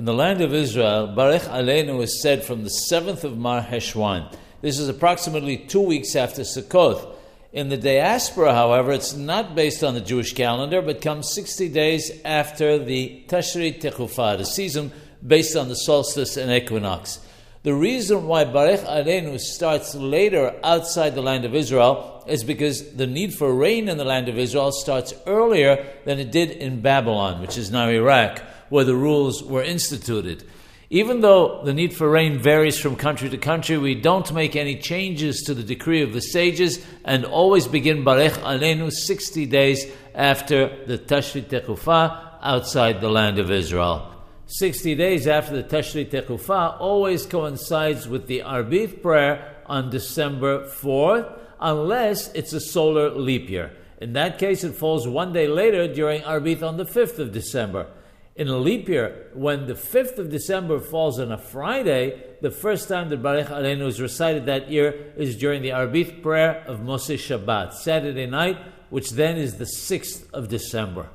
In the land of Israel, Barekh Aleinu is said from the 7th of Mar Heshwan. This is approximately two weeks after Sukkot. In the diaspora, however, it's not based on the Jewish calendar, but comes 60 days after the Tishri Techufa, the season based on the solstice and equinox. The reason why Barekh Aleinu starts later outside the land of Israel is because the need for rain in the land of Israel starts earlier than it did in Babylon, which is now Iraq, where the rules were instituted. Even though the need for rain varies from country to country, we don't make any changes to the decree of the sages and always begin Barekh Aleinu 60 days after the Tishri Techufa outside the land of Israel. 60 days after the Tishri Techufa always coincides with the Arbit prayer on December 4th, unless it's a solar leap year. In that case, it falls one day later during Arbit on the 5th of December. In a leap year, when the 5th of December falls on a Friday, the first time that Barekh Aleinu is recited that year is during the Arbit prayer of Motzei Shabbat, Saturday night, which then is the 6th of December.